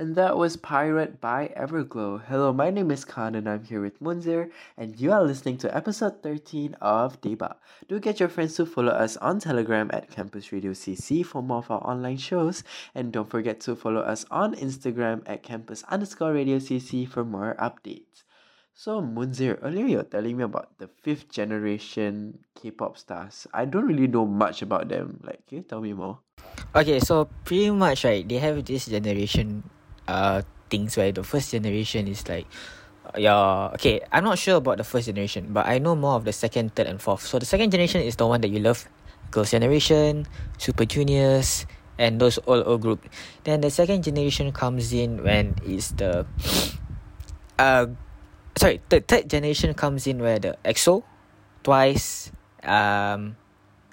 And that was Pirate by Everglow. Hello, my name is Khan and I'm here with Munzir, and you are listening to episode 13 of Daebak. Do get your friends to follow us on Telegram at Campus Radio CC for more of our online shows, and don't forget to follow us on Instagram at campus underscore radio CC for more updates. So Munzir, earlier you were telling me about the fifth generation K-pop stars. I don't really know much about them. Like, can you tell me more? Okay, so pretty much right, they have this generation uh things where the first generation is like yeah okay i'm not sure about the first generation but i know more of the second third and fourth. So the second generation is the one that you love. Girls generation super juniors and those all old group. Then the second generation comes in when it's the uh sorry the third generation comes in where the exo twice um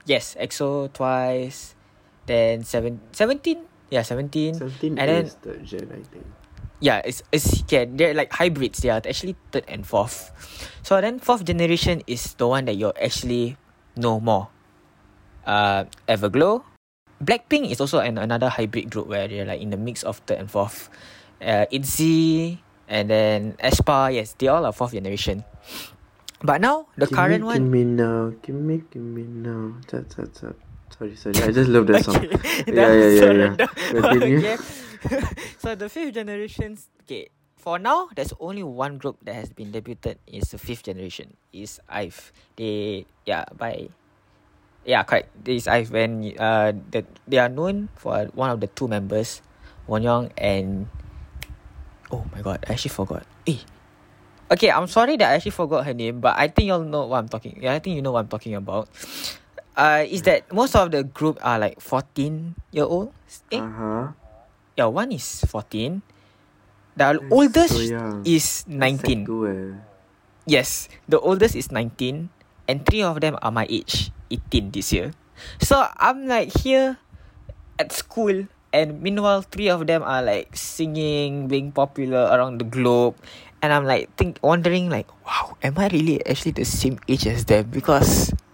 yes exo twice then seven, 17 yeah 17 17 and then third gen, I think. yeah, it's it's yeah, they're like hybrids. They are actually third and fourth. So then fourth generation is the one that you actually know more. Uh, Everglow, Blackpink is also an, another hybrid group where they're like in the mix of third and fourth. Uh, ITZY and then aespa, yes, they all are fourth generation. But now the Give current me, one. Give me now. Give me, give me now. Ta, ta, ta. Sorry, sorry. I just love that song. Yeah, yeah, yeah, so yeah. Continue. okay. so the fifth generations. Okay, for now, there's only one group that has been debuted. Is the fifth generation. Is IVE. They yeah by. Yeah, correct. This IVE when uh that they are known for one of the two members, Wonyoung and. Oh my god! I actually forgot. Eh. Okay, I'm sorry that I actually forgot her name, but I think you'll know what I'm talking. Yeah, I think you know what I'm talking about. Uh, is that most of the group are like 14 year old? Eh, Uh huh. yeah, one is 14. The oldest so young. is 19. two, eh. Yes, the oldest is 19, and three of them are my age, 18 this year. So I'm like here at school, and meanwhile, three of them are like singing, being popular around the globe. And I'm like think wondering like, wow, am I really actually the same age as them? Because I, I'm like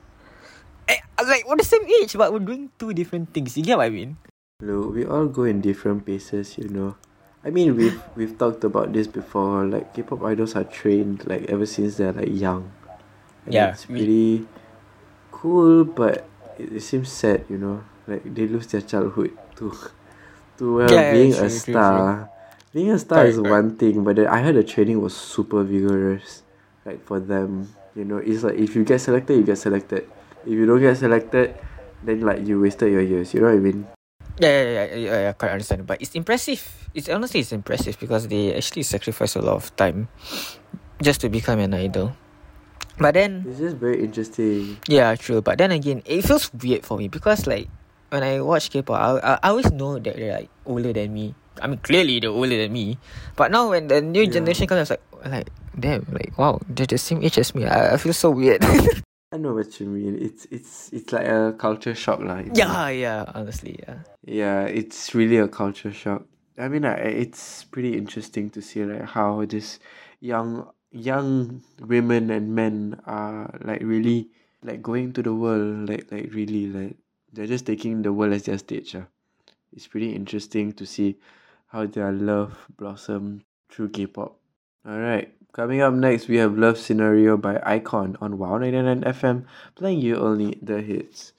we're the same age, but we're doing two different things. You get what I mean? Look, we all go in different paces, you know. I mean, we've we've talked about this before. Like K-pop idols are trained like ever since they're like young. And Yeah, it's we- pretty cool, but it, it seems sad, you know. Like they lose their childhood to to well, Yeah, yeah, being true, a true, star. Being a star is one thing, but then I heard the training was super vigorous. Like for them, you know, it's like if you get selected, you get selected. If you don't get selected, then like you wasted your years. You know what I mean? Yeah, yeah, yeah, yeah, yeah, quite understand. But it's impressive. It's honestly it's impressive because they actually sacrifice a lot of time just to become an idol. But then It's just very interesting. yeah, true. But then again, it feels weird for me because like when I watch K-pop, I, I, I always know that they're like older than me. I mean, clearly they're older than me. But now when the new Yeah. generation comes, I was like, like damn, like wow, they're the same age as me. I, I feel so weird. I know what you mean. It's it's it's like a culture shock, know? yeah, yeah. Honestly, yeah. Yeah, it's really a culture shock. I mean, I, it's pretty interesting to see like how this young young women and men are like really like going to the world like like really like they're just taking the world as their stage. ah. It's pretty interesting to see how their love blossom through K-pop. All right, coming up next we have Love Scenario by iKON on Wow 99 FM, playing you only the hits.